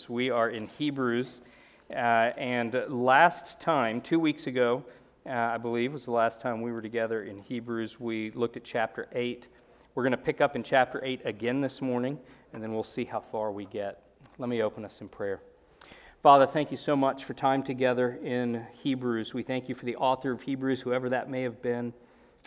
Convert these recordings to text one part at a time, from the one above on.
Hebrews. We are in Hebrews, uh, and last time, two weeks ago, uh, I believe, was the last time we were together in Hebrews. We looked at chapter 8. We're going to pick up in chapter 8 again this morning, and then we'll see how far we get. Let me open us in prayer. Father, thank you so much for time together in Hebrews. We thank you for the author of Hebrews, whoever that may have been,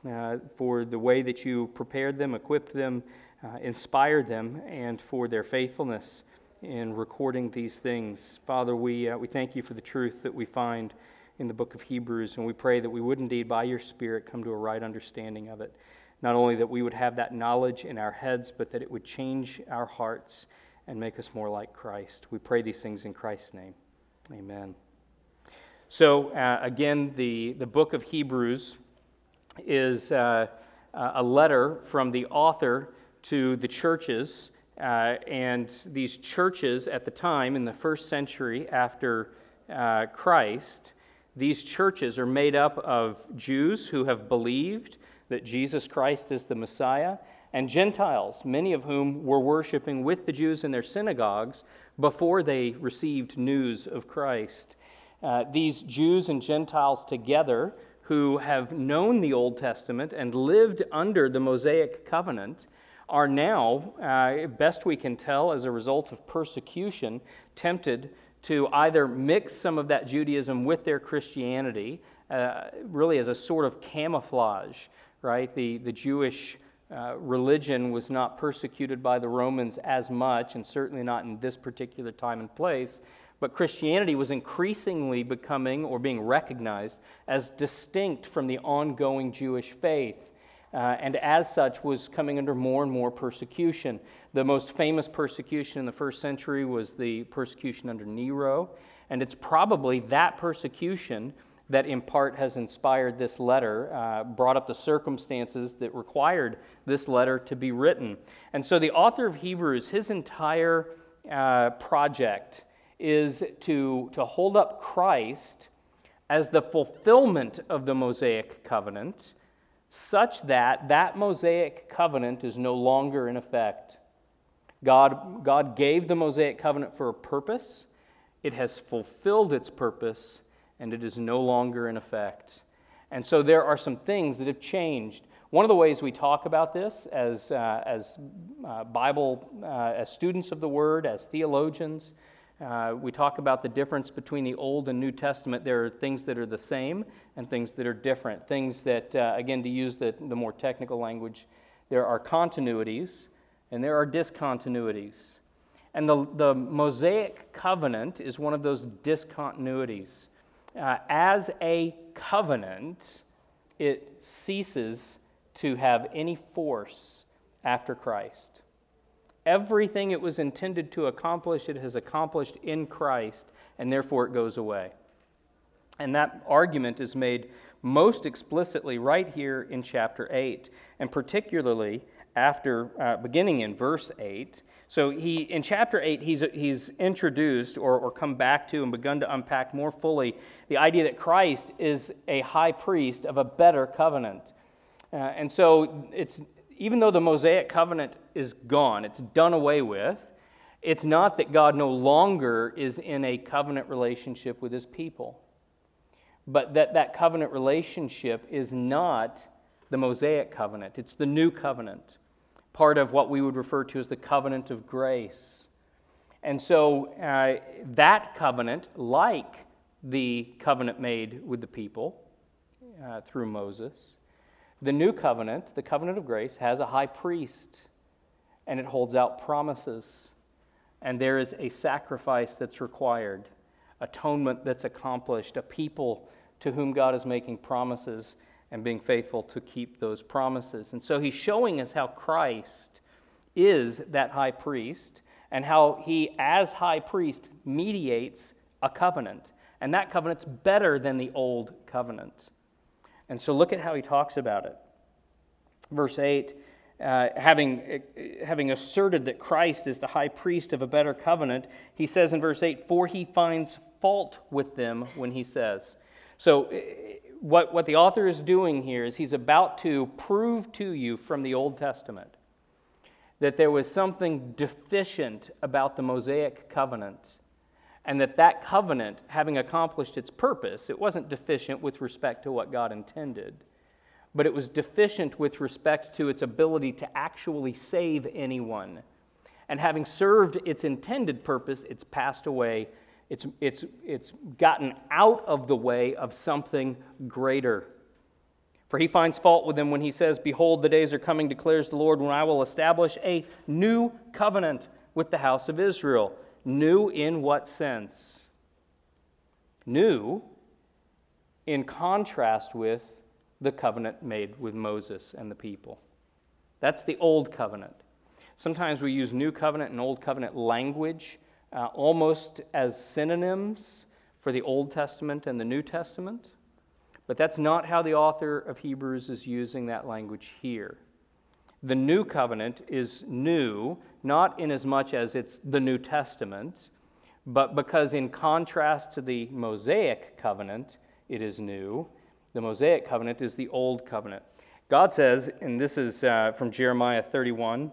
uh, for the way that you prepared them, equipped them, uh, inspired them, and for their faithfulness in recording these things. Father, we, uh, we thank you for the truth that we find in the book of Hebrews, and we pray that we would indeed, by your Spirit, come to a right understanding of it. Not only that we would have that knowledge in our heads, but that it would change our hearts and make us more like Christ. We pray these things in Christ's name. Amen. So, uh, again, the, the book of Hebrews is uh, a letter from the author to the churches. Uh, and these churches at the time, in the first century after uh, Christ, these churches are made up of Jews who have believed that Jesus Christ is the Messiah, and Gentiles, many of whom were worshiping with the Jews in their synagogues before they received news of Christ. Uh, these Jews and Gentiles together, who have known the Old Testament and lived under the Mosaic covenant, are now, uh, best we can tell, as a result of persecution, tempted to either mix some of that Judaism with their Christianity, uh, really as a sort of camouflage, right? The, the Jewish uh, religion was not persecuted by the Romans as much, and certainly not in this particular time and place. But Christianity was increasingly becoming or being recognized as distinct from the ongoing Jewish faith uh, and as such was coming under more and more persecution. The most famous persecution in the first century was the persecution under Nero, and it's probably that persecution that in part has inspired this letter, uh, brought up the circumstances that required this letter to be written. And so the author of Hebrews, his entire uh, project is to, to hold up Christ as the fulfillment of the Mosaic covenant such that that Mosaic covenant is no longer in effect. God, God gave the Mosaic covenant for a purpose, it has fulfilled its purpose, and it is no longer in effect. And so there are some things that have changed. One of the ways we talk about this as, uh, as uh, Bible, uh, as students of the Word, as theologians, uh, we talk about the difference between the Old and New Testament. There are things that are the same and things that are different. Things that, uh, again, to use the, the more technical language, there are continuities and there are discontinuities. And the, the Mosaic covenant is one of those discontinuities. Uh, as a covenant, it ceases to have any force after Christ. Everything it was intended to accomplish, it has accomplished in Christ, and therefore it goes away. And that argument is made most explicitly right here in chapter 8, and particularly after uh, beginning in verse 8. So he in chapter 8 he's, he's introduced or, or come back to and begun to unpack more fully the idea that Christ is a high priest of a better covenant. Uh, and so it's even though the Mosaic covenant is gone, it's done away with, it's not that God no longer is in a covenant relationship with his people, but that that covenant relationship is not the Mosaic covenant, it's the new covenant, part of what we would refer to as the covenant of grace. And so uh, that covenant, like the covenant made with the people uh, through Moses, the new covenant, the covenant of grace, has a high priest and it holds out promises. And there is a sacrifice that's required, atonement that's accomplished, a people to whom God is making promises and being faithful to keep those promises. And so he's showing us how Christ is that high priest and how he, as high priest, mediates a covenant. And that covenant's better than the old covenant. And so look at how he talks about it. Verse 8 uh, having, uh, having asserted that Christ is the high priest of a better covenant, he says in verse 8, For he finds fault with them when he says. So, uh, what, what the author is doing here is he's about to prove to you from the Old Testament that there was something deficient about the Mosaic covenant and that that covenant, having accomplished its purpose, it wasn't deficient with respect to what God intended, but it was deficient with respect to its ability to actually save anyone. And having served its intended purpose, it's passed away. It's, it's, it's gotten out of the way of something greater. For he finds fault with them when he says, Behold, the days are coming, declares the Lord, when I will establish a new covenant with the house of Israel New in what sense? New in contrast with the covenant made with Moses and the people. That's the old covenant. Sometimes we use new covenant and old covenant language uh, almost as synonyms for the Old Testament and the New Testament, but that's not how the author of Hebrews is using that language here. The new covenant is new, not in as much as it's the New Testament, but because, in contrast to the Mosaic covenant, it is new. The Mosaic covenant is the old covenant. God says, and this is uh, from Jeremiah 31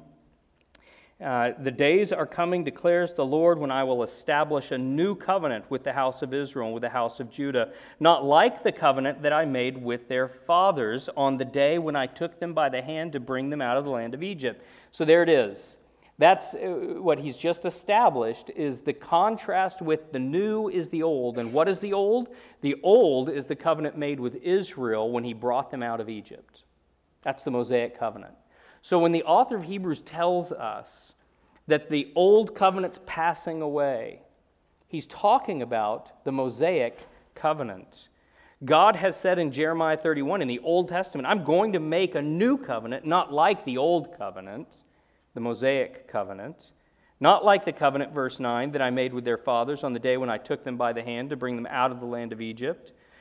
uh, the days are coming, declares the Lord, when I will establish a new covenant with the house of Israel and with the house of Judah, not like the covenant that I made with their fathers on the day when I took them by the hand to bring them out of the land of Egypt. So there it is. That's uh, what he's just established is the contrast with the new is the old. And what is the old? The old is the covenant made with Israel when he brought them out of Egypt. That's the Mosaic covenant. So when the author of Hebrews tells us that the old covenant's passing away, he's talking about the Mosaic covenant. God has said in Jeremiah 31 in the Old Testament, I'm going to make a new covenant, not like the old covenant, the Mosaic covenant, not like the covenant, verse 9, that I made with their fathers on the day when I took them by the hand to bring them out of the land of Egypt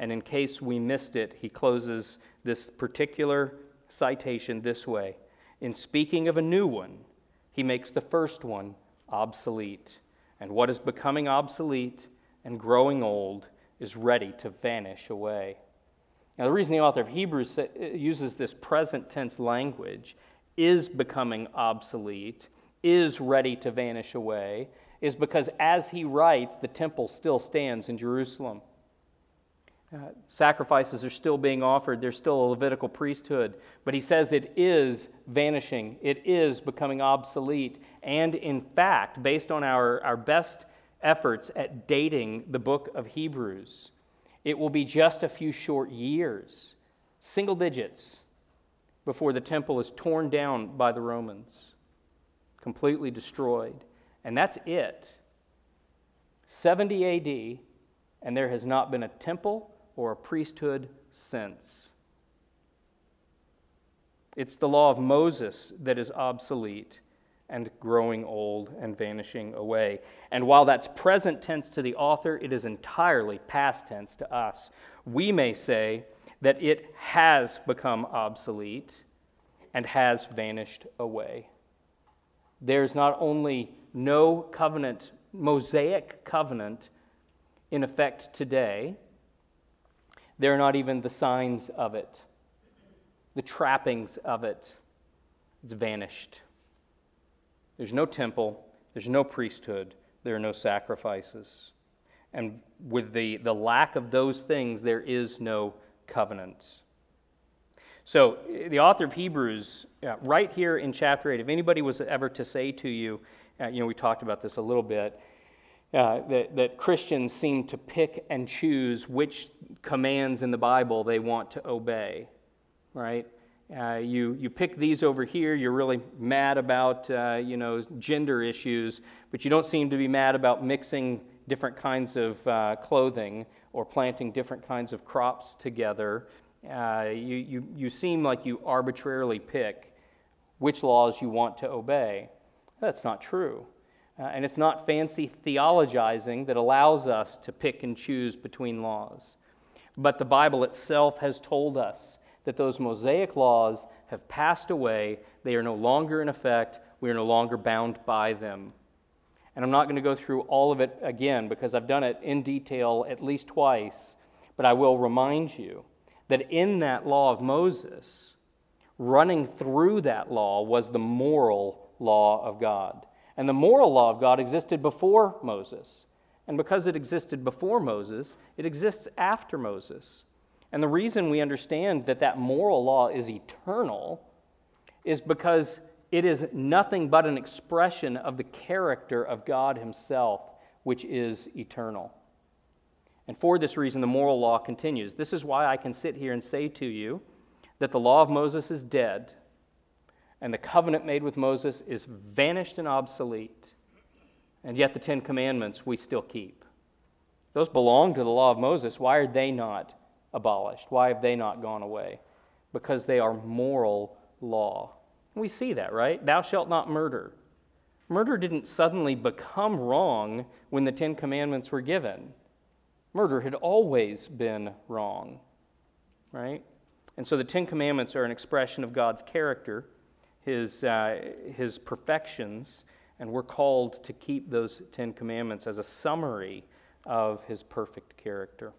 And in case we missed it, he closes this particular citation this way In speaking of a new one, he makes the first one obsolete. And what is becoming obsolete and growing old is ready to vanish away. Now, the reason the author of Hebrews uses this present tense language, is becoming obsolete, is ready to vanish away, is because as he writes, the temple still stands in Jerusalem. Uh, sacrifices are still being offered. There's still a Levitical priesthood. But he says it is vanishing, it is becoming obsolete. And in fact, based on our, our best efforts at dating the book of Hebrews, it will be just a few short years, single digits, before the temple is torn down by the Romans, completely destroyed. And that's it. 70 AD, and there has not been a temple or a priesthood since. It's the law of Moses that is obsolete and growing old and vanishing away. And while that's present tense to the author, it is entirely past tense to us. We may say that it has become obsolete and has vanished away. There's not only no covenant, Mosaic covenant, in effect today, they're not even the signs of it, the trappings of it. It's vanished. There's no temple, there's no priesthood, there are no sacrifices. And with the, the lack of those things, there is no covenant. So, the author of Hebrews, uh, right here in chapter 8, if anybody was ever to say to you, uh, you know, we talked about this a little bit, uh, that, that Christians seem to pick and choose which commands in the Bible they want to obey, right? Uh, you, you pick these over here, you're really mad about, uh, you know, gender issues, but you don't seem to be mad about mixing different kinds of uh, clothing or planting different kinds of crops together. Uh, you, you, you seem like you arbitrarily pick which laws you want to obey. That's not true. Uh, and it's not fancy theologizing that allows us to pick and choose between laws. But the Bible itself has told us that those Mosaic laws have passed away. They are no longer in effect. We are no longer bound by them. And I'm not going to go through all of it again because I've done it in detail at least twice. But I will remind you that in that law of Moses, running through that law was the moral law of God. And the moral law of God existed before Moses. And because it existed before Moses, it exists after Moses. And the reason we understand that that moral law is eternal is because it is nothing but an expression of the character of God Himself, which is eternal. And for this reason, the moral law continues. This is why I can sit here and say to you that the law of Moses is dead and the covenant made with Moses is vanished and obsolete, and yet the Ten Commandments we still keep. Those belong to the law of Moses. Why are they not abolished? Why have they not gone away? Because they are moral law. We see that, right? Thou shalt not murder. Murder didn't suddenly become wrong when the Ten Commandments were given. Murder had always been wrong, right? And so the Ten Commandments are an expression of God's character his, uh, his perfections, and we're called to keep those Ten Commandments as a summary of his perfect character.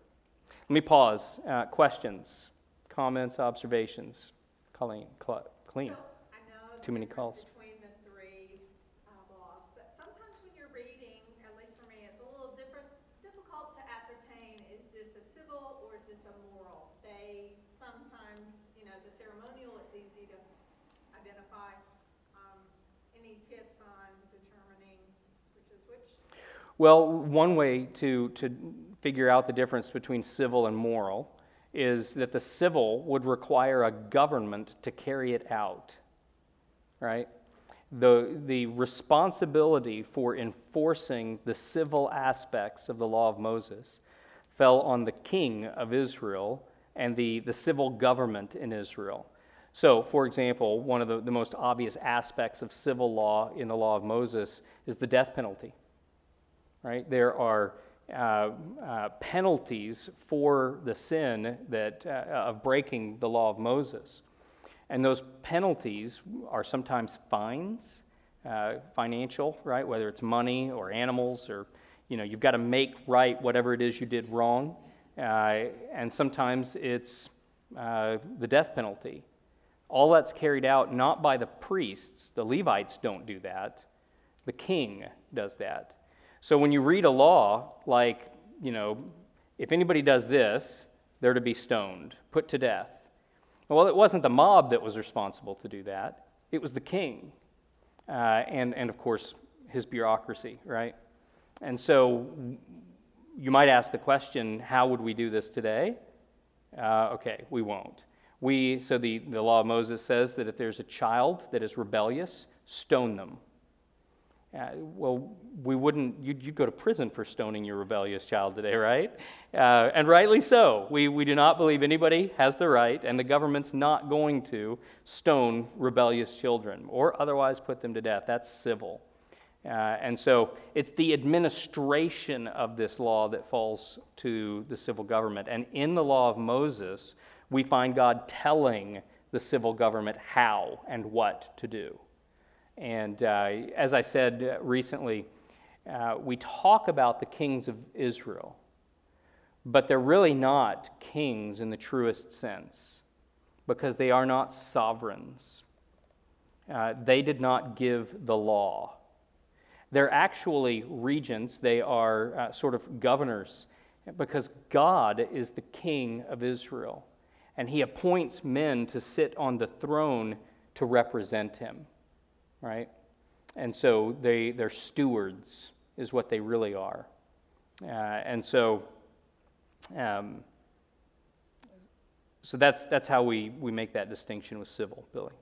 Let me pause. Uh, questions, comments, observations? Colleen, Cl- clean. Too many calls. Between the three uh, laws, but sometimes when you're reading, at least for me, it's a little different, difficult to ascertain: is this a civil or is this a moral? They sometimes, you know, the ceremonial, it's easy to identify. Um, any tips on determining which is which? Well, one way to, to figure out the difference between civil and moral is that the civil would require a government to carry it out, right? The, the responsibility for enforcing the civil aspects of the law of Moses fell on the king of Israel and the, the civil government in Israel. So, for example, one of the, the most obvious aspects of civil law in the law of Moses is the death penalty right? There are uh, uh, penalties for the sin that, uh, of breaking the law of Moses. And those penalties are sometimes fines, uh, financial, right? Whether it's money or animals or, you know, you've got to make right whatever it is you did wrong. Uh, and sometimes it's the death penalty. All that's carried out not by the priests, the Levites don't do that, the king does that. So when you read a law like, you know, if anybody does this, they're to be stoned, put to death. Well, it wasn't the mob that was responsible to do that, it was the king. Uh, and, and of course, his bureaucracy, right? And so you might ask the question how would we do this today? Uh, okay, we won't. We, so the, the law of Moses says that if there's a child that is rebellious, stone them. Uh, well, we wouldn't, you'd, you'd, go to prison for stoning your rebellious child today, right? Uh, and rightly so. We, we do not believe anybody has the right, and the government's not going to stone rebellious children or otherwise put them to death. That's civil. Uh, and so it's the administration of this law that falls to the civil government. And in the law of Moses, we find God telling the civil government how and what to do. And uh, as I said recently, uh, we talk about the kings of Israel, but they're really not kings in the truest sense because they are not sovereigns. Uh, they did not give the law. They're actually regents, they are uh, sort of governors because God is the king of Israel and he appoints men to sit on the throne to represent him right? And so they, they're stewards, is what they really are. Uh, and so, um, so that's, that's how we, we make that distinction with civil, Billy.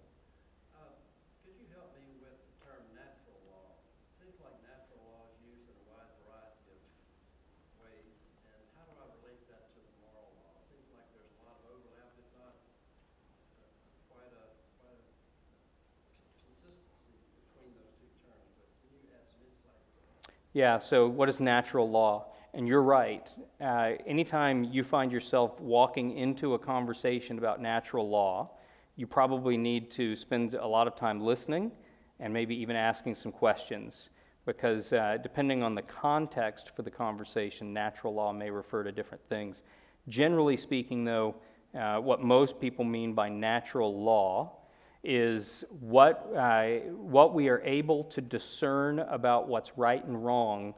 Yeah, so what is natural law? And you're right. Uh, anytime you find yourself walking into a conversation about natural law, you probably need to spend a lot of time listening and maybe even asking some questions because uh, depending on the context for the conversation, natural law may refer to different things. Generally speaking, though, uh, what most people mean by natural law is what, uh, what we are able to discern about what's right and wrong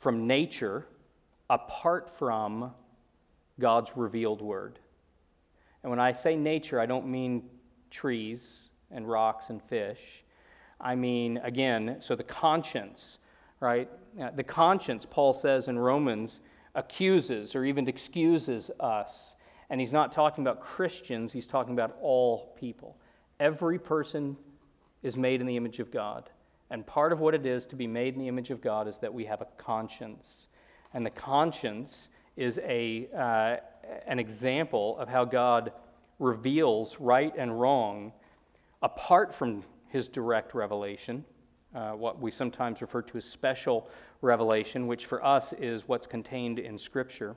from nature apart from God's revealed word. And when I say nature, I don't mean trees and rocks and fish. I mean, again, so the conscience, right? The conscience, Paul says in Romans, accuses or even excuses us. And he's not talking about Christians, he's talking about all people. Every person is made in the image of God. And part of what it is to be made in the image of God is that we have a conscience. And the conscience is a, uh, an example of how God reveals right and wrong apart from his direct revelation, uh, what we sometimes refer to as special revelation, which for us is what's contained in Scripture.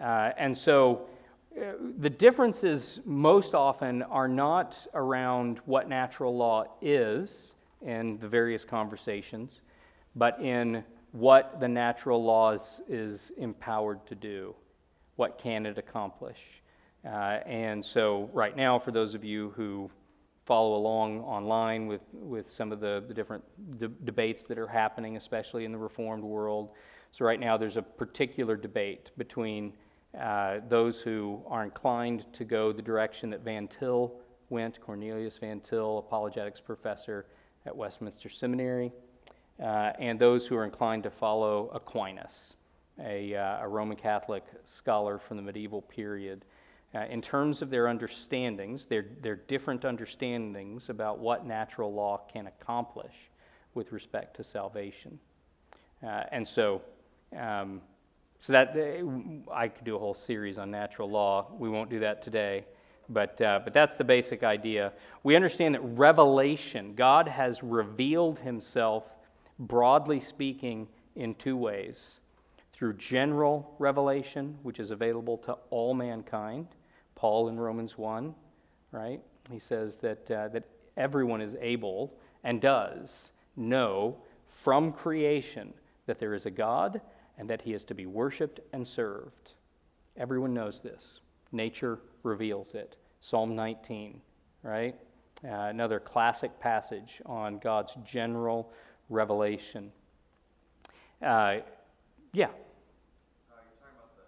Uh, and so the differences most often are not around what natural law is in the various conversations, but in what the natural law is, empowered to do. What can it accomplish? Uh, and so, right now, for those of you who follow along online with, with some of the, the different de- debates that are happening, especially in the Reformed world, so right now there's a particular debate between uh, those who are inclined to go the direction that Van Til went, Cornelius Van Til, apologetics professor at Westminster Seminary, uh, and those who are inclined to follow Aquinas, a, uh, a Roman Catholic scholar from the medieval period. Uh, in terms of their understandings, their, their different understandings about what natural law can accomplish with respect to salvation. Uh, and so, um, so that uh, I could do a whole series on natural law. We won't do that today. But, uh, but that's the basic idea. We understand that revelation, God has revealed himself, broadly speaking, in two ways through general revelation, which is available to all mankind. Paul in Romans 1, right? He says that, uh, that everyone is able and does know from creation that there is a God and that he is to be worshiped and served. Everyone knows this. Nature reveals it. Psalm 19, right? Uh, another classic passage on God's general revelation. Uh, yeah. Uh, you're talking about the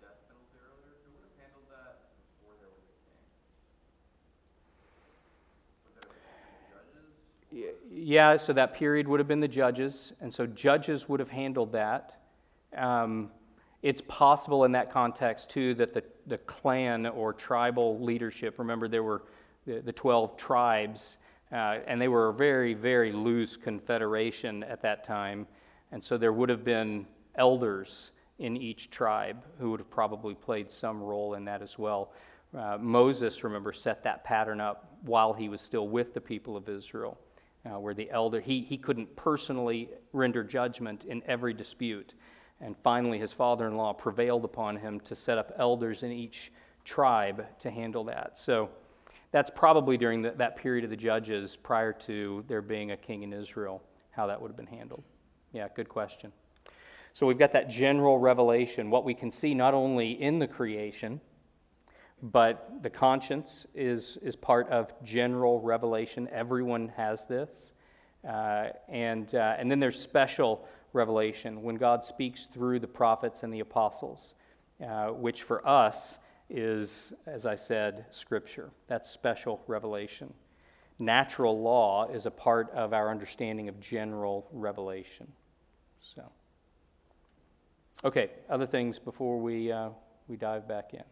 death penalty earlier. Who would have handled that before there was a king? Would there have been judges? Y- Yeah, so that period would have been the judges, and so judges would have handled that. Um, it's possible in that context, too, that the, the clan or tribal leadership, remember there were the, the 12 tribes, uh, and they were a very, very loose confederation at that time. And so there would have been elders in each tribe who would have probably played some role in that as well. Uh, Moses, remember, set that pattern up while he was still with the people of Israel, uh, where the elder, he, he couldn't personally render judgment in every dispute. And finally, his father in law prevailed upon him to set up elders in each tribe to handle that. So that's probably during the, that period of the judges prior to there being a king in Israel, how that would have been handled. Yeah, good question. So we've got that general revelation, what we can see not only in the creation, but the conscience is, is part of general revelation. Everyone has this. Uh, and, uh, and then there's special revelation when God speaks through the prophets and the apostles, uh, which for us is, as I said, Scripture. That's special revelation. Natural law is a part of our understanding of general revelation. So, okay, other things before we, uh, we dive back in.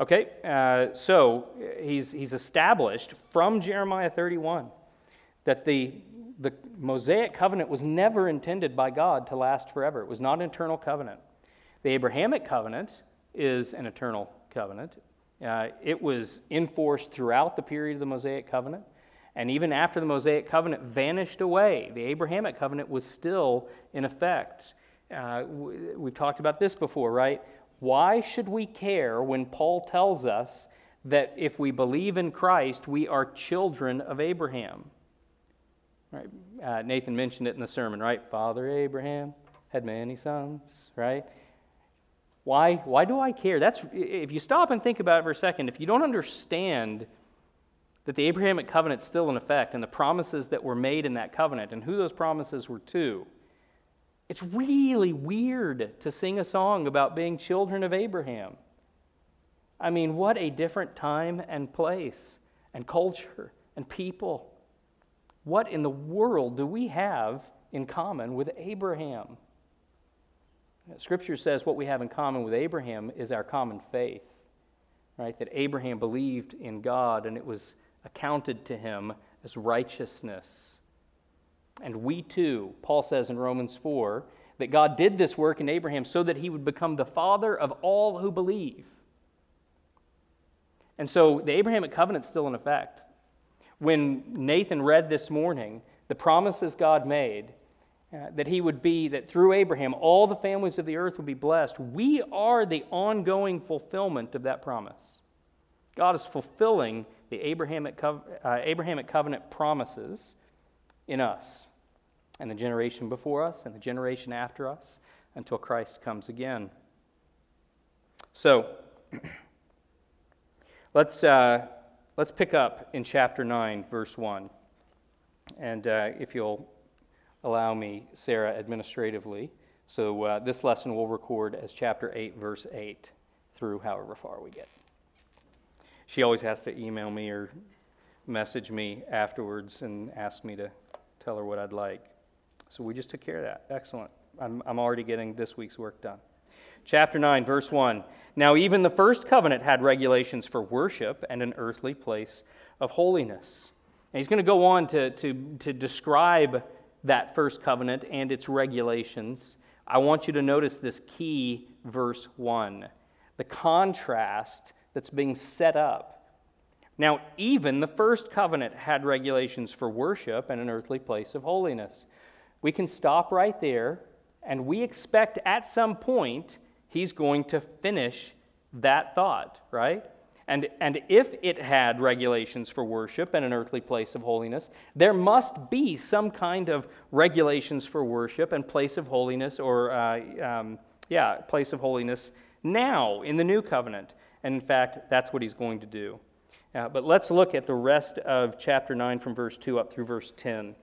Okay, uh, so he's, he's established from Jeremiah 31 that the, the Mosaic covenant was never intended by God to last forever. It was not an eternal covenant. The Abrahamic covenant is an eternal covenant. Uh, it was enforced throughout the period of the Mosaic covenant, And even after the Mosaic covenant vanished away, the Abrahamic covenant was still in effect. Uh, we've talked about this before, right? Why should we care when Paul tells us that if we believe in Christ, we are children of Abraham? Right? Uh, Nathan mentioned it in the sermon, right? Father Abraham had many sons, right? Why, why do I care? That's, if you stop and think about it for a second, if you don't understand that the Abrahamic covenant's still in effect and the promises that were made in that covenant and who those promises were to, it's really weird to sing a song about being children of Abraham. I mean, what a different time and place and culture and people. What in the world do we have in common with Abraham? Scripture says what we have in common with Abraham is our common faith, right? That Abraham believed in God and it was accounted to him as righteousness. And we too, Paul says in Romans 4, that God did this work in Abraham so that he would become the father of all who believe. And so the Abrahamic covenant's still in effect. When Nathan read this morning the promises God made, uh, that he would be, that through Abraham, all the families of the earth would be blessed, we are the ongoing fulfillment of that promise. God is fulfilling the Abrahamic, uh, Abrahamic covenant promises in us and the generation before us and the generation after us until Christ comes again. So, let's, uh, let's pick up in chapter 9, verse 1. And uh, if you'll allow me, Sarah, administratively. So uh, this lesson we'll record as chapter 8, verse 8, through however far we get. She always has to email me or message me afterwards and ask me to tell her what I'd like. So we just took care of that. Excellent. I'm, I'm already getting this week's work done. Chapter 9, verse 1. Now, even the first covenant had regulations for worship and an earthly place of holiness. And he's going to go on to, to, to describe that first covenant and its regulations. I want you to notice this key verse 1 the contrast that's being set up. Now, even the first covenant had regulations for worship and an earthly place of holiness. We can stop right there, and we expect at some point he's going to finish that thought, right? And, and if it had regulations for worship and an earthly place of holiness, there must be some kind of regulations for worship and place of holiness, or, uh, um, yeah, place of holiness now in the new covenant. And in fact, that's what he's going to do. Uh, but let's look at the rest of chapter 9 from verse 2 up through verse 10.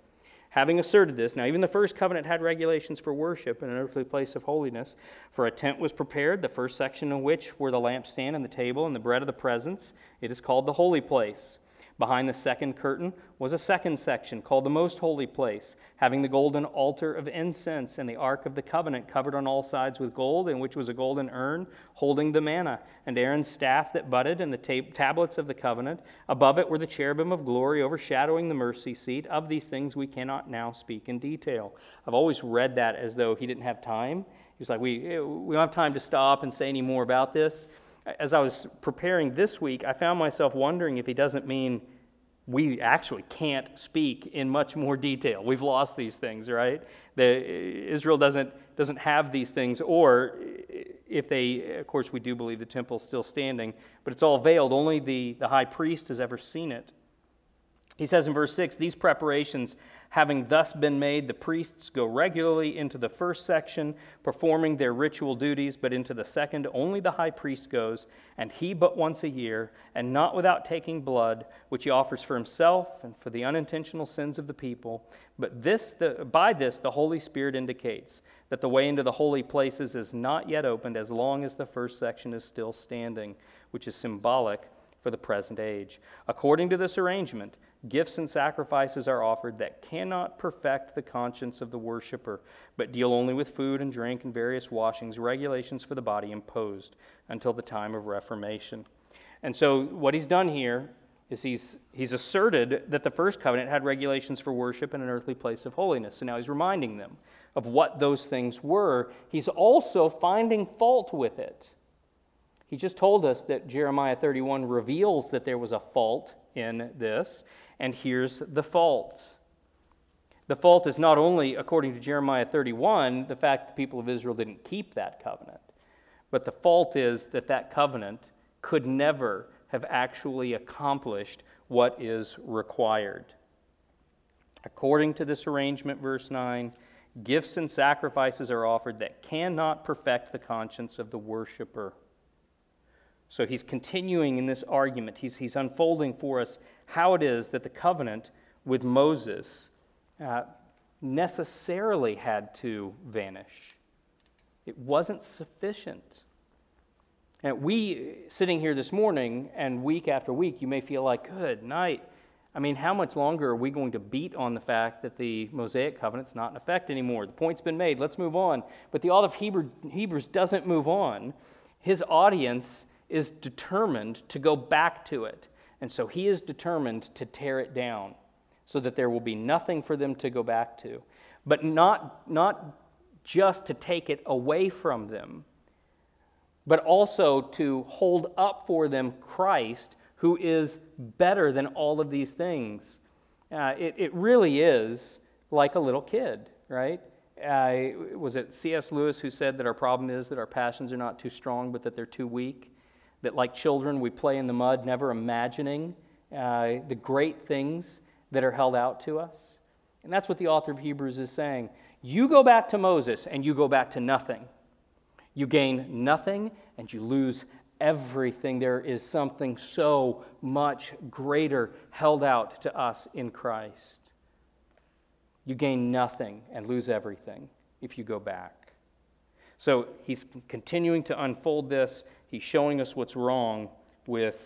Having asserted this, now even the first covenant had regulations for worship in an earthly place of holiness. For a tent was prepared, the first section of which were the lampstand and the table and the bread of the presence. It is called the holy place. Behind the second curtain was a second section called the most holy place, having the golden altar of incense and the ark of the covenant covered on all sides with gold, in which was a golden urn holding the manna, and Aaron's staff that budded, and the tab- tablets of the covenant. Above it were the cherubim of glory overshadowing the mercy seat. Of these things we cannot now speak in detail. I've always read that as though he didn't have time. He was like, we, we don't have time to stop and say any more about this as I was preparing this week, I found myself wondering if he doesn't mean we actually can't speak in much more detail. We've lost these things, right? The, Israel doesn't, doesn't have these things, or if they, of course, we do believe the temple's still standing, but it's all veiled. Only the, the high priest has ever seen it. He says in verse 6 These preparations Having thus been made, the priests go regularly into the first section, performing their ritual duties, but into the second, only the high priest goes, and he but once a year, and not without taking blood, which he offers for himself and for the unintentional sins of the people. But this, the, by this, the Holy Spirit indicates that the way into the holy places is not yet opened as long as the first section is still standing, which is symbolic for the present age. According to this arrangement, Gifts and sacrifices are offered that cannot perfect the conscience of the worshiper, but deal only with food and drink and various washings, regulations for the body imposed until the time of Reformation. And so, what he's done here is he's, he's asserted that the first covenant had regulations for worship in an earthly place of holiness. So now he's reminding them of what those things were. He's also finding fault with it. He just told us that Jeremiah 31 reveals that there was a fault in this. And here's the fault. The fault is not only, according to Jeremiah 31, the fact that the people of Israel didn't keep that covenant, but the fault is that that covenant could never have actually accomplished what is required. According to this arrangement, verse 9, gifts and sacrifices are offered that cannot perfect the conscience of the worshiper. So he's continuing in this argument. He's, he's unfolding for us how it is that the covenant with Moses uh, necessarily had to vanish. It wasn't sufficient. And we, sitting here this morning and week after week, you may feel like, good night. I mean, how much longer are we going to beat on the fact that the Mosaic covenant's not in effect anymore? The point's been made. Let's move on. But the author of Hebrew, Hebrews doesn't move on. His audience is determined to go back to it. And so he is determined to tear it down so that there will be nothing for them to go back to. But not, not just to take it away from them, but also to hold up for them Christ, who is better than all of these things. Uh, it, it really is like a little kid, right? Uh, was it C.S. Lewis who said that our problem is that our passions are not too strong, but that they're too weak? That, like children, we play in the mud, never imagining uh, the great things that are held out to us. And that's what the author of Hebrews is saying. You go back to Moses and you go back to nothing. You gain nothing and you lose everything. There is something so much greater held out to us in Christ. You gain nothing and lose everything if you go back. So he's continuing to unfold this. He's showing us what's wrong with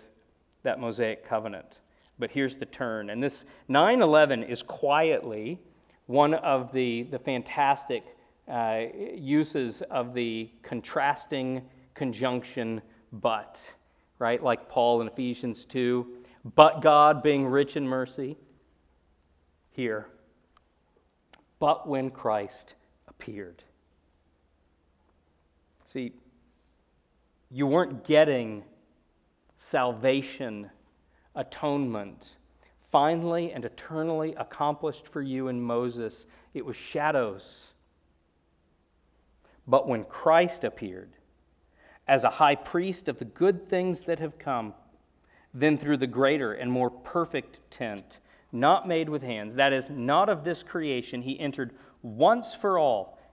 that Mosaic covenant. But here's the turn. And this 9 11 is quietly one of the, the fantastic uh, uses of the contrasting conjunction but, right? Like Paul in Ephesians 2. But God, being rich in mercy, here. But when Christ appeared. See, you weren't getting salvation atonement, finally and eternally accomplished for you in Moses. It was shadows. But when Christ appeared as a high priest of the good things that have come, then through the greater and more perfect tent, not made with hands, that is, not of this creation, he entered once for all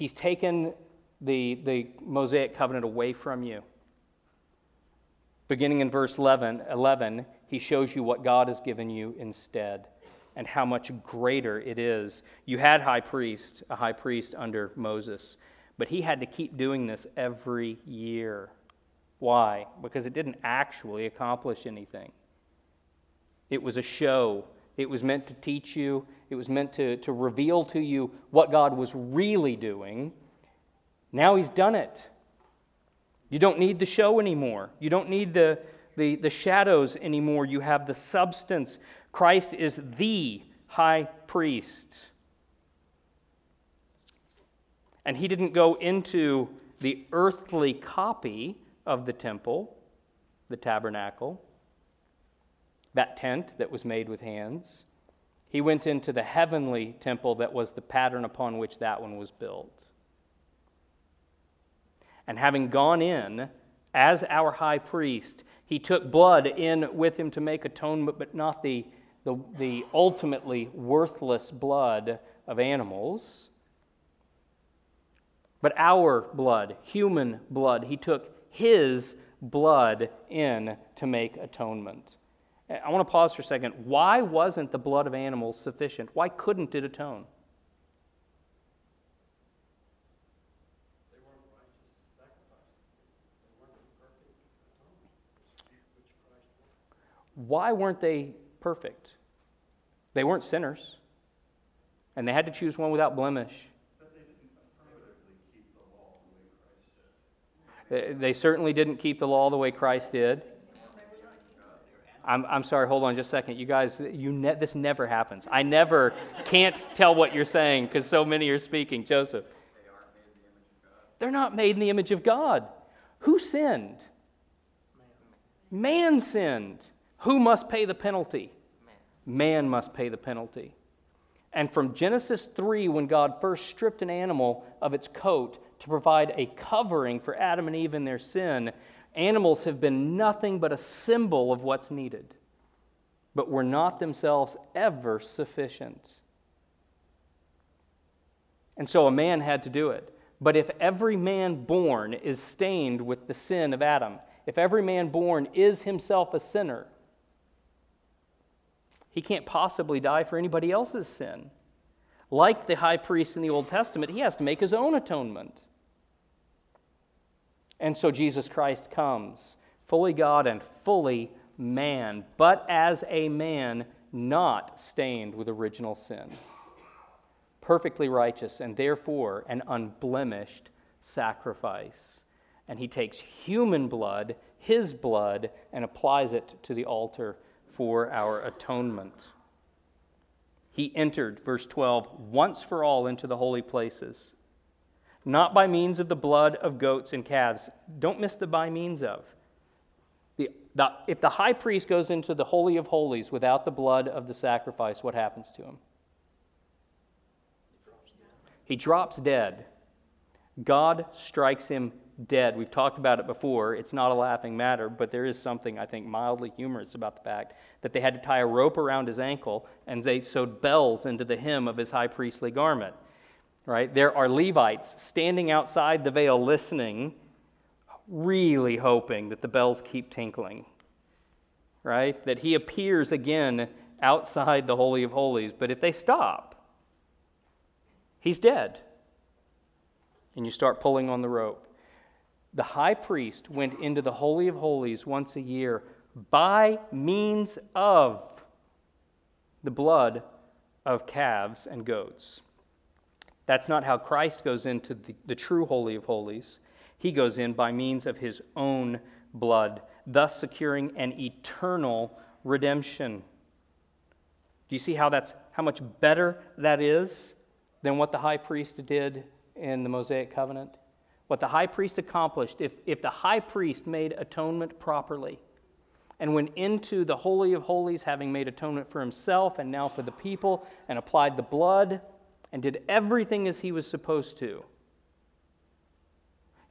he's taken the, the Mosaic covenant away from you. Beginning in verse 11, 11 he shows you what God has given you instead and how much greater it is. You had high priest, a high priest under Moses, but he had to keep doing this every year. Why? Because it didn't actually accomplish anything. It was a show. It was meant to teach you, it was meant to, to reveal to you what God was really doing. Now he's done it. You don't need the show anymore. You don't need the, the, the shadows anymore. You have the substance. Christ is the high priest. And he didn't go into the earthly copy of the temple, the tabernacle, that tent that was made with hands. He went into the heavenly temple that was the pattern upon which that one was built. And having gone in as our high priest, he took blood in with him to make atonement, but not the, the, the ultimately worthless blood of animals, but our blood, human blood. He took his blood in to make atonement. I want to pause for a second. Why wasn't the blood of animals sufficient? Why couldn't it atone? Why weren't they perfect? They weren't sinners. And they had to choose one without blemish. They, they certainly didn't keep the law the way Christ did. I'm, I'm sorry, hold on just a second. You guys, you ne- this never happens. I never can't tell what you're saying because so many are speaking. Joseph. They're not made in the image of God. Who sinned? Man sinned. Who must pay the penalty? Man must pay the penalty. And from Genesis 3, when God first stripped an animal of its coat to provide a covering for Adam and Eve in their sin, animals have been nothing but a symbol of what's needed, but were not themselves ever sufficient. And so a man had to do it. But if every man born is stained with the sin of Adam, if every man born is himself a sinner, he can't possibly die for anybody else's sin. Like the high priest in the Old Testament, he has to make his own atonement. And so Jesus Christ comes, fully God and fully man, but as a man not stained with original sin, perfectly righteous, and therefore an unblemished sacrifice. And he takes human blood, his blood, and applies it to the altar for our atonement. He entered, verse 12, once for all into the holy places not by means of the blood of goats and calves. Don't miss the by means of. The, the, if the high priest goes into the Holy of Holies without the blood of the sacrifice, what happens to him? He drops dead. God strikes him dead. We've talked about it before. It's not a laughing matter, but there is something, I think, mildly humorous about the fact that they had to tie a rope around his ankle and they sewed bells into the hem of his high priestly garment right? There are Levites standing outside the veil listening, really hoping that the bells keep tinkling, right? That he appears again outside the Holy of Holies. But if they stop, he's dead. And you start pulling on the rope. The high priest went into the Holy of Holies once a year by means of the blood of calves and goats. That's not how Christ goes into the, the true Holy of Holies. He goes in by means of his own blood, thus securing an eternal redemption. Do you see how that's how much better that is than what the high priest did in the Mosaic covenant? What the high priest accomplished, if, if the high priest made atonement properly and went into the Holy of Holies, having made atonement for himself and now for the people, and applied the blood and did everything as he was supposed to,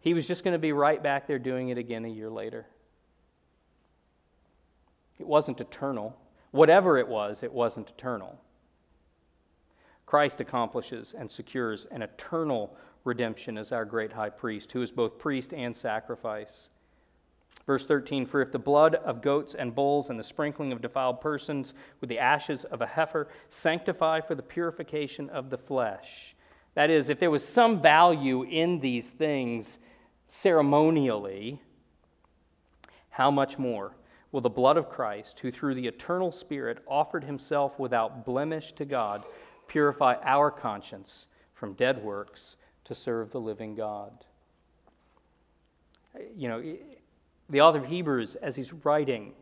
he was just going to be right back there doing it again a year later. It wasn't eternal. Whatever it was, it wasn't eternal. Christ accomplishes and secures an eternal redemption as our great high priest, who is both priest and sacrifice. Verse 13 For if the blood of goats and bulls and the sprinkling of defiled persons with the ashes of a heifer sanctify for the purification of the flesh. That is, if there was some value in these things ceremonially, how much more will the blood of Christ, who through the eternal Spirit offered himself without blemish to God, purify our conscience from dead works to serve the living God? You know, the author of Hebrews, as he's writing,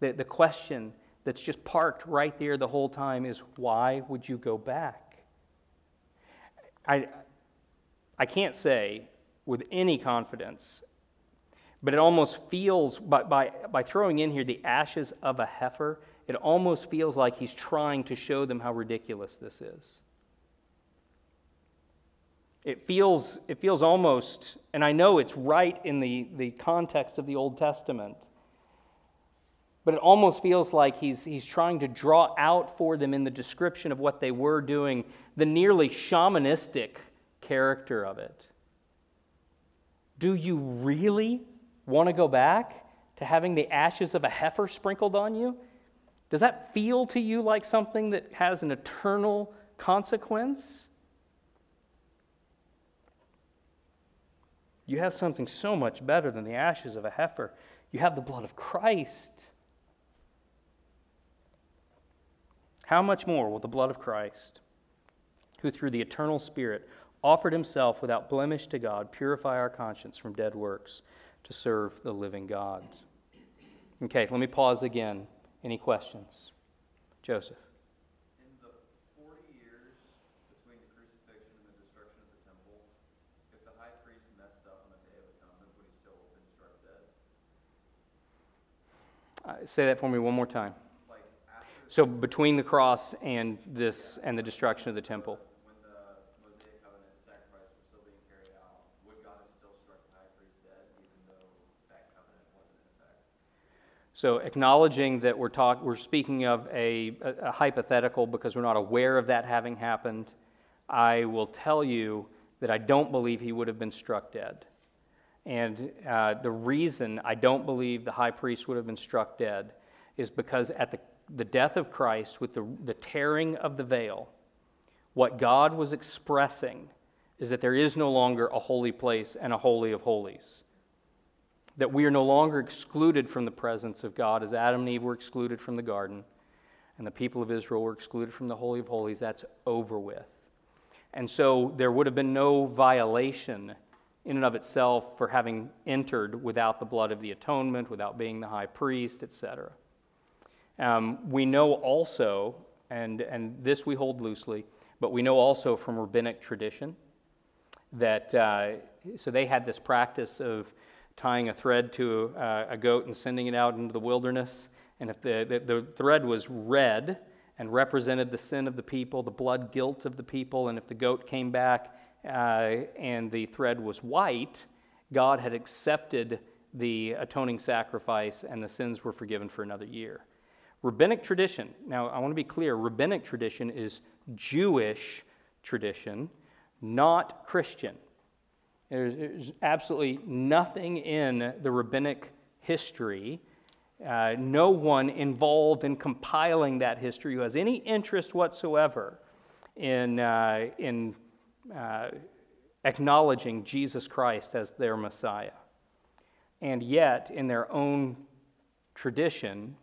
the, the question that's just parked right there the whole time is why would you go back? I, I can't say with any confidence, but it almost feels, by, by, by throwing in here the ashes of a heifer, it almost feels like he's trying to show them how ridiculous this is. It feels, it feels almost, and I know it's right in the, the context of the Old Testament, but it almost feels like he's, he's trying to draw out for them in the description of what they were doing the nearly shamanistic character of it. Do you really want to go back to having the ashes of a heifer sprinkled on you? Does that feel to you like something that has an eternal consequence? You have something so much better than the ashes of a heifer. You have the blood of Christ. how much more will the blood of Christ, who through the eternal Spirit offered himself without blemish to God, purify our conscience from dead works to serve the living God? Okay, let me pause again. Any questions? Joseph. In the forty years between the crucifixion and the destruction of the temple, if the high priest messed up on the Day of Atonement, would he still have been struck dead? Uh, say that for me one more time. Like So between the cross and this and the destruction of the temple. when the Mosaic covenant sacrifice was still being carried out, would God have still struck the dead even though that covenant wasn't in effect? So acknowledging that we're talk, we're speaking of a, a, a hypothetical because we're not aware of that having happened, I will tell you that I don't believe he would have been struck dead. And uh, the reason I don't believe the high priest would have been struck dead is because at the, the death of Christ, with the, the tearing of the veil, what God was expressing is that there is no longer a holy place and a holy of holies that we are no longer excluded from the presence of God as Adam and Eve were excluded from the garden and the people of Israel were excluded from the Holy of Holies. That's over with. And so there would have been no violation in and of itself for having entered without the blood of the atonement, without being the high priest, etc. Um, we know also, and, and this we hold loosely, but we know also from rabbinic tradition that, uh, so they had this practice of tying a thread to a, a goat and sending it out into the wilderness. And if the, the, the thread was red and represented the sin of the people, the blood guilt of the people, and if the goat came back uh, and the thread was white, God had accepted the atoning sacrifice and the sins were forgiven for another year. Rabbinic tradition, now I want to be clear rabbinic tradition is Jewish tradition, not Christian. There's, there's absolutely nothing in the rabbinic history, uh, no one involved in compiling that history who has any interest whatsoever in, uh, in uh, acknowledging Jesus Christ as their Messiah. And yet, in their own tradition,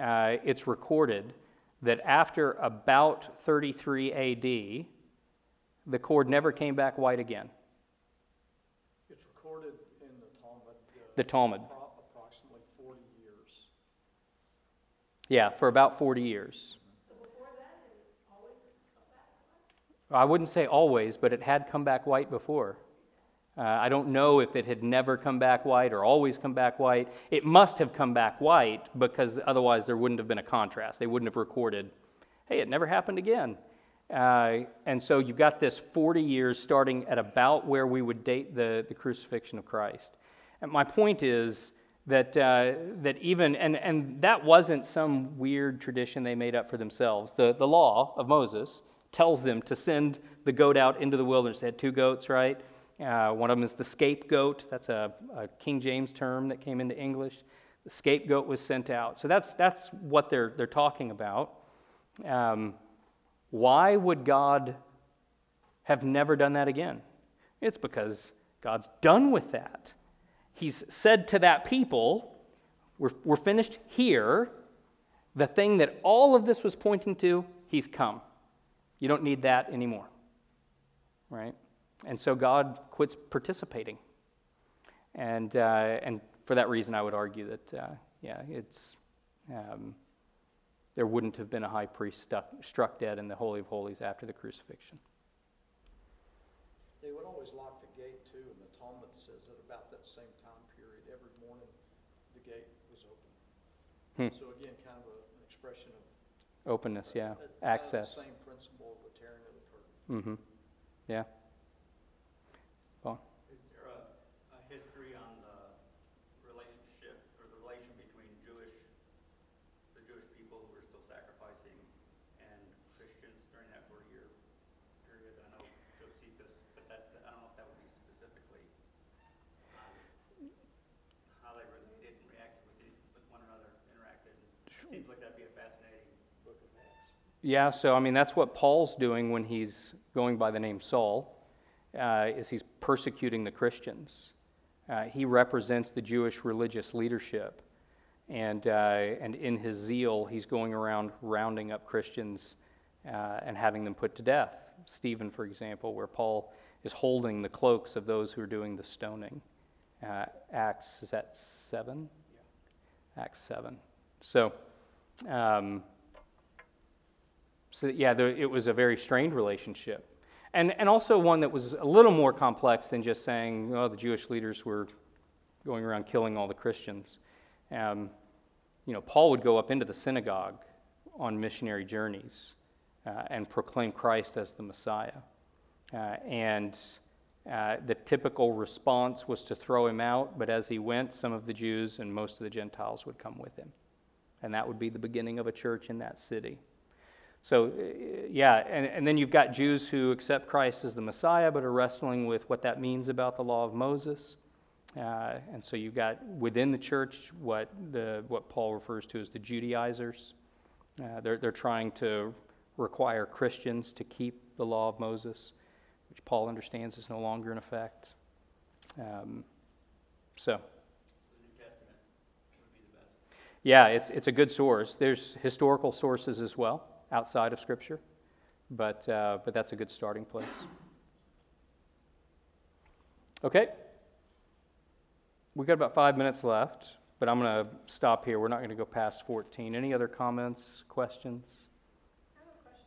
uh, it's recorded that after about 33 AD, the cord never came back white again. It's recorded in the Talmud. uh, The Talmud. Approximately forty years. Yeah, for about 40 years. I wouldn't say always, but it had come back white before. Uh, I don't know if it had never come back white or always come back white. It must have come back white because otherwise there wouldn't have been a contrast. They wouldn't have recorded, hey, it never happened again. Uh, and so you've got this 40 years starting at about where we would date the, the crucifixion of Christ. And my point is that, uh, that even, and, and that wasn't some weird tradition they made up for themselves. The, the law of Moses tells them to send the goat out into the wilderness. They had two goats, right? Uh, one of them is the scapegoat. That's a, a King James term that came into English. The scapegoat was sent out. So that's, that's what they're, they're talking about. Um, why would God have never done that again? It's because God's done with that. He's said to that people, we're, we're finished here. The thing that all of this was pointing to, He's come. You don't need that anymore. Right? And so God quits participating. And, uh, and for that reason, I would argue that, uh, yeah, it's, um, there wouldn't have been a high priest stuck, struck dead in the Holy of Holies after the crucifixion. They would always lock the gate too, and the Talmud says that about that same time period, every morning, the gate was open. Hmm. So again, kind of a- an expression of. Openness, yeah. uh, kind the Access. Same of the tearing of the curtain. Mm-hmm. Yeah. Well, Is there a, a history on the relationship or the relation between Jewish, the Jewish people who were still sacrificing and Christians during that forty-year period? I know Josephus, but that, I don't know if that would be specifically on how they related and reacted with, each- with one another, interacted. It seems like that'd be a fascinating book of Acts. Yeah, so I mean, that's what Paul's doing when he's going by the name Saul, uh, is he's persecuting the Christians. Uh, he represents the Jewish religious leadership. And, uh, and in his zeal, he's going around rounding up Christians uh, and having them put to death. Stephen, for example, where Paul is holding the cloaks of those who are doing the stoning. Uh, Acts, is that 7? Acts 7. So, um, so yeah, there, it was a very strained relationship. And, and also one that was a little more complex than just saying, oh, the Jewish leaders were going around killing all the Christians. Um, you know, Paul would go up into the synagogue on missionary journeys uh, and proclaim Christ as the Messiah. Uh, and uh, the typical response was to throw him out, but as he went, some of the Jews and most of the Gentiles would come with him. And that would be the beginning of a church in that city. So, uh, yeah, and, and then you've got Jews who accept Christ as the Messiah, but are wrestling with what that means about the law of Moses. Uh, and so you've got within the church what, the, what Paul refers to as the Judaizers. Uh, they're, they're trying to require Christians to keep the law of Moses, which Paul understands is no longer in effect. Um, so. So the New Testament would be the best. Yeah, it's, it's a good source. There's historical sources as well outside of Scripture, but, uh, but that's a good starting place. Okay. We've got about five minutes left, but I'm going to stop here. We're not going to go past 14. Any other comments, questions? I have a question.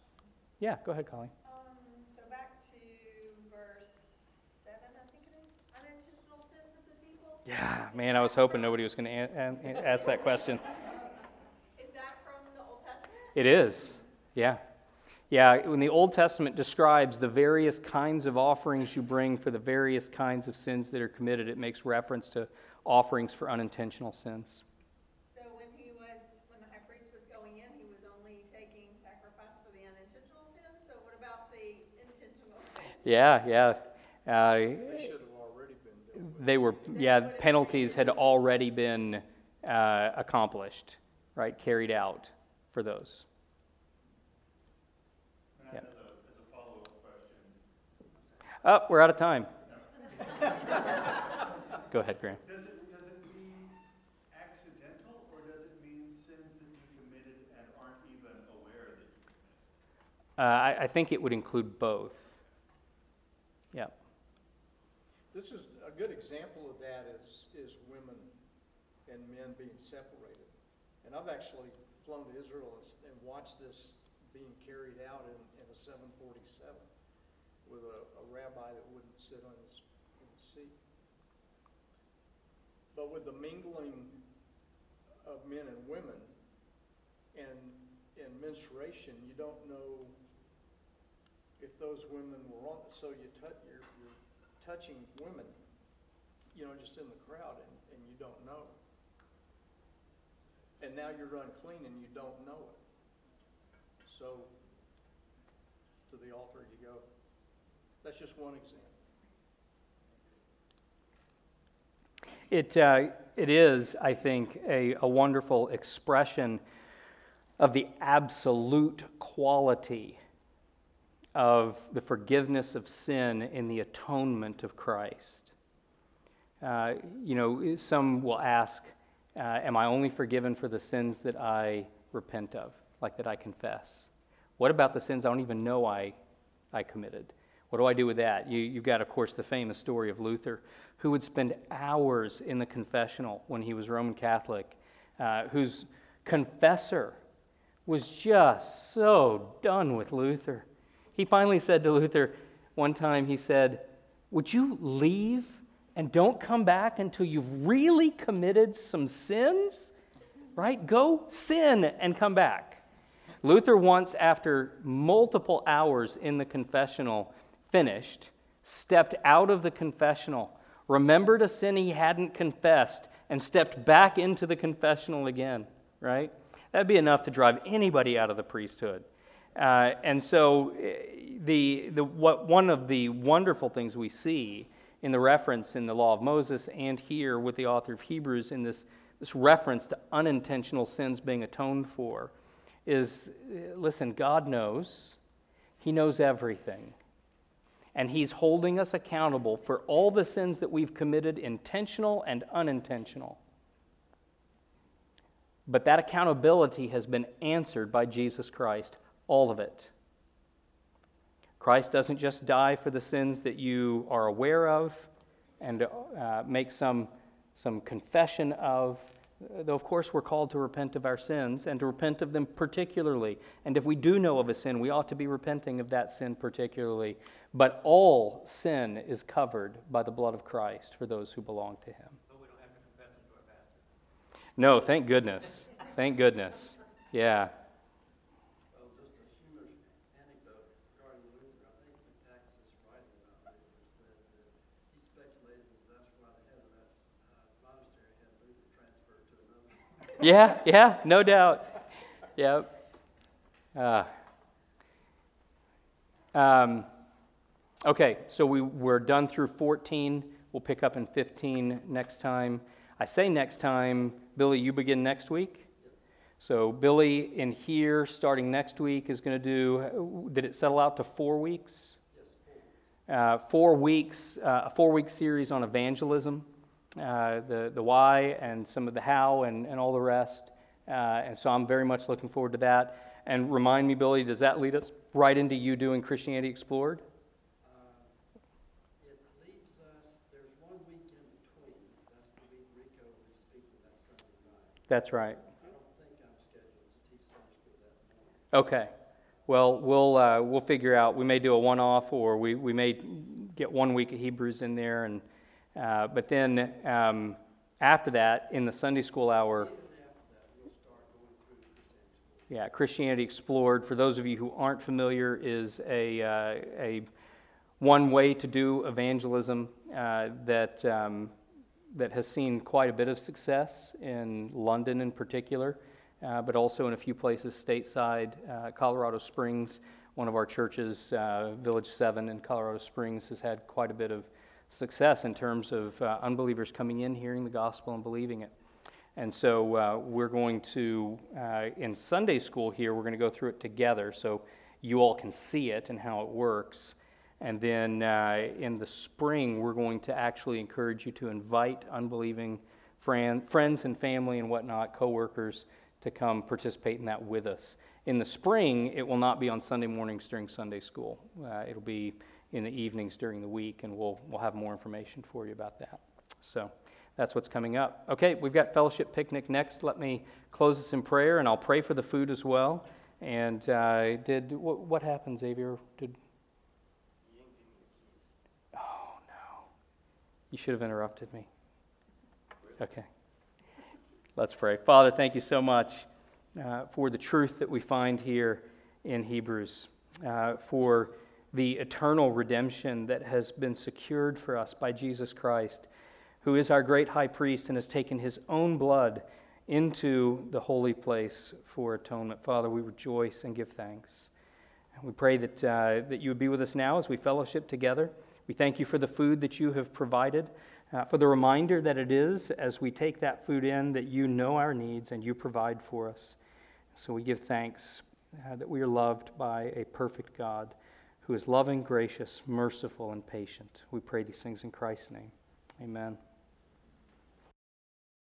Yeah, go ahead, Colleen. Um, so back to verse seven, I think it is, unintentional sins of the people. Yeah, man, I was hoping nobody was going to a- a- ask that question. Is that from the Old Testament? It is, yeah. Yeah, when the Old Testament describes the various kinds of offerings you bring for the various kinds of sins that are committed, it makes reference to offerings for unintentional sins. So when he was, when the high priest was going in, he was only taking sacrifice for the unintentional sins? So what about the intentional sins? Yeah, yeah. Uh, They should have already been doing they were, yeah, penalties had already been uh, accomplished, right, carried out for those. And as a, as a follow-up question, Oh, we're out of time. Go ahead, Graham. does it, does it mean accidental, or does it mean sins that you committed and aren't even aware that you committed? Uh, I, I think it would include both. Yeah. This is, a good example of that is, is women and men being separated. And I've actually flown to Israel and, and watched this being carried out in, in a seven forty-seven with a, a rabbi that wouldn't sit on his, in his seat. But with the mingling of men and women and, and menstruation, you don't know if those women were on, so you touch, you're, you're touching women, you know, just in the crowd and, and you don't know. And now you're unclean and you don't know it. So, to the altar you go. That's just one example. It, uh, it is, I think, a, a wonderful expression of the absolute quality of the forgiveness of sin in the atonement of Christ. Uh, you know, some will ask, uh, Am I only forgiven for the sins that I repent of, like that I confess? What about the sins I don't even know I, I committed? What do I do with that? You, you've got, of course, the famous story of Luther, who would spend hours in the confessional when he was Roman Catholic, uh, whose confessor was just so done with Luther. He finally said to Luther, one time, he said, Would you leave and don't come back until you've really committed some sins? Right? Go sin and come back. Luther, once after multiple hours in the confessional, finished, stepped out of the confessional, remembered a sin he hadn't confessed, and stepped back into the confessional again, right? That'd be enough to drive anybody out of the priesthood. Uh, and so, eh, the, the, what, one of the wonderful things we see in the reference in the law of Moses and here with the author of Hebrews in this, this reference to unintentional sins being atoned for is eh, listen, God knows, He knows everything. And He's holding us accountable for all the sins that we've committed, intentional and unintentional. But that accountability has been answered by Jesus Christ, all of it. Christ doesn't just die for the sins that you are aware of and uh, make some, some confession of, though of course we're called to repent of our sins and to repent of them particularly. And if we do know of a sin, we ought to be repenting of that sin particularly. But all sin is covered by the blood of Christ for those who belong to him. But we don't have to confess to our pastor. No, thank goodness. Thank goodness. Yeah. Well, just a humorous anecdote regarding Luther. I think Metaxas writing about Luther said that he speculated that that's why the head of that uh, monastery had Luther transferred to another. Yeah, yeah, no doubt. Yep. Uh, um, okay, so we, we're done through 14. We'll pick up in 15 next time. I say next time, Billy, you begin next week? So Billy in here, starting next week, is going to do, did it settle out to four weeks? Uh, four weeks, uh, a four-week series on evangelism, uh, the, the why and some of the how and, and all the rest. Uh, and so I'm very much looking forward to that. And remind me, Billy, does that lead us right into you doing Christianity Explored? Uh, It leads us, there's one week in between. That's the week Rico is speaking that Sunday night. That's right. I don't think I'm scheduled to teach Sunday school that morning. Okay. Well, we'll, uh, we'll figure out. We may do a one off or we, we may get one week of Hebrews in there. And, uh, but then um, after that, in the Sunday school hour, yeah, Christianity Explored, for those of you who aren't familiar, is a, uh, a one way to do evangelism uh, that, um, that has seen quite a bit of success in London in particular, uh, but also in a few places stateside. Uh, Colorado Springs, one of our churches, uh, Village 7 in Colorado Springs, has had quite a bit of success in terms of uh, unbelievers coming in, hearing the gospel, and believing it. And so uh, we're going to, in Sunday school here, we're going to go through it together so you all can see it and how it works. And then uh, in the spring, we're going to actually encourage you to invite unbelieving friend, friends and family and whatnot, coworkers, to come participate in that with us. In the spring, it will not be on Sunday mornings during Sunday school. Uh, it'll be in the evenings during the week, and we'll, we'll have more information for you about that. So that's what's coming up. Okay, we've got fellowship picnic next. Let me close this in prayer, and I'll pray for the food as well. And uh, did what, what happened, Xavier? Did oh no, you should have interrupted me. Okay, let's pray. Father, thank you so much uh, for the truth that we find here in Hebrews, uh, for the eternal redemption that has been secured for us by Jesus Christ who is our great high priest and has taken his own blood into the holy place for atonement. Father, we rejoice and give thanks. We pray that, uh, that you would be with us now as we fellowship together. We thank you for the food that you have provided, uh, for the reminder that it is, as we take that food in, that you know our needs and you provide for us. So we give thanks uh, that we are loved by a perfect God who is loving, gracious, merciful, and patient. We pray these things in Christ's name. Amen.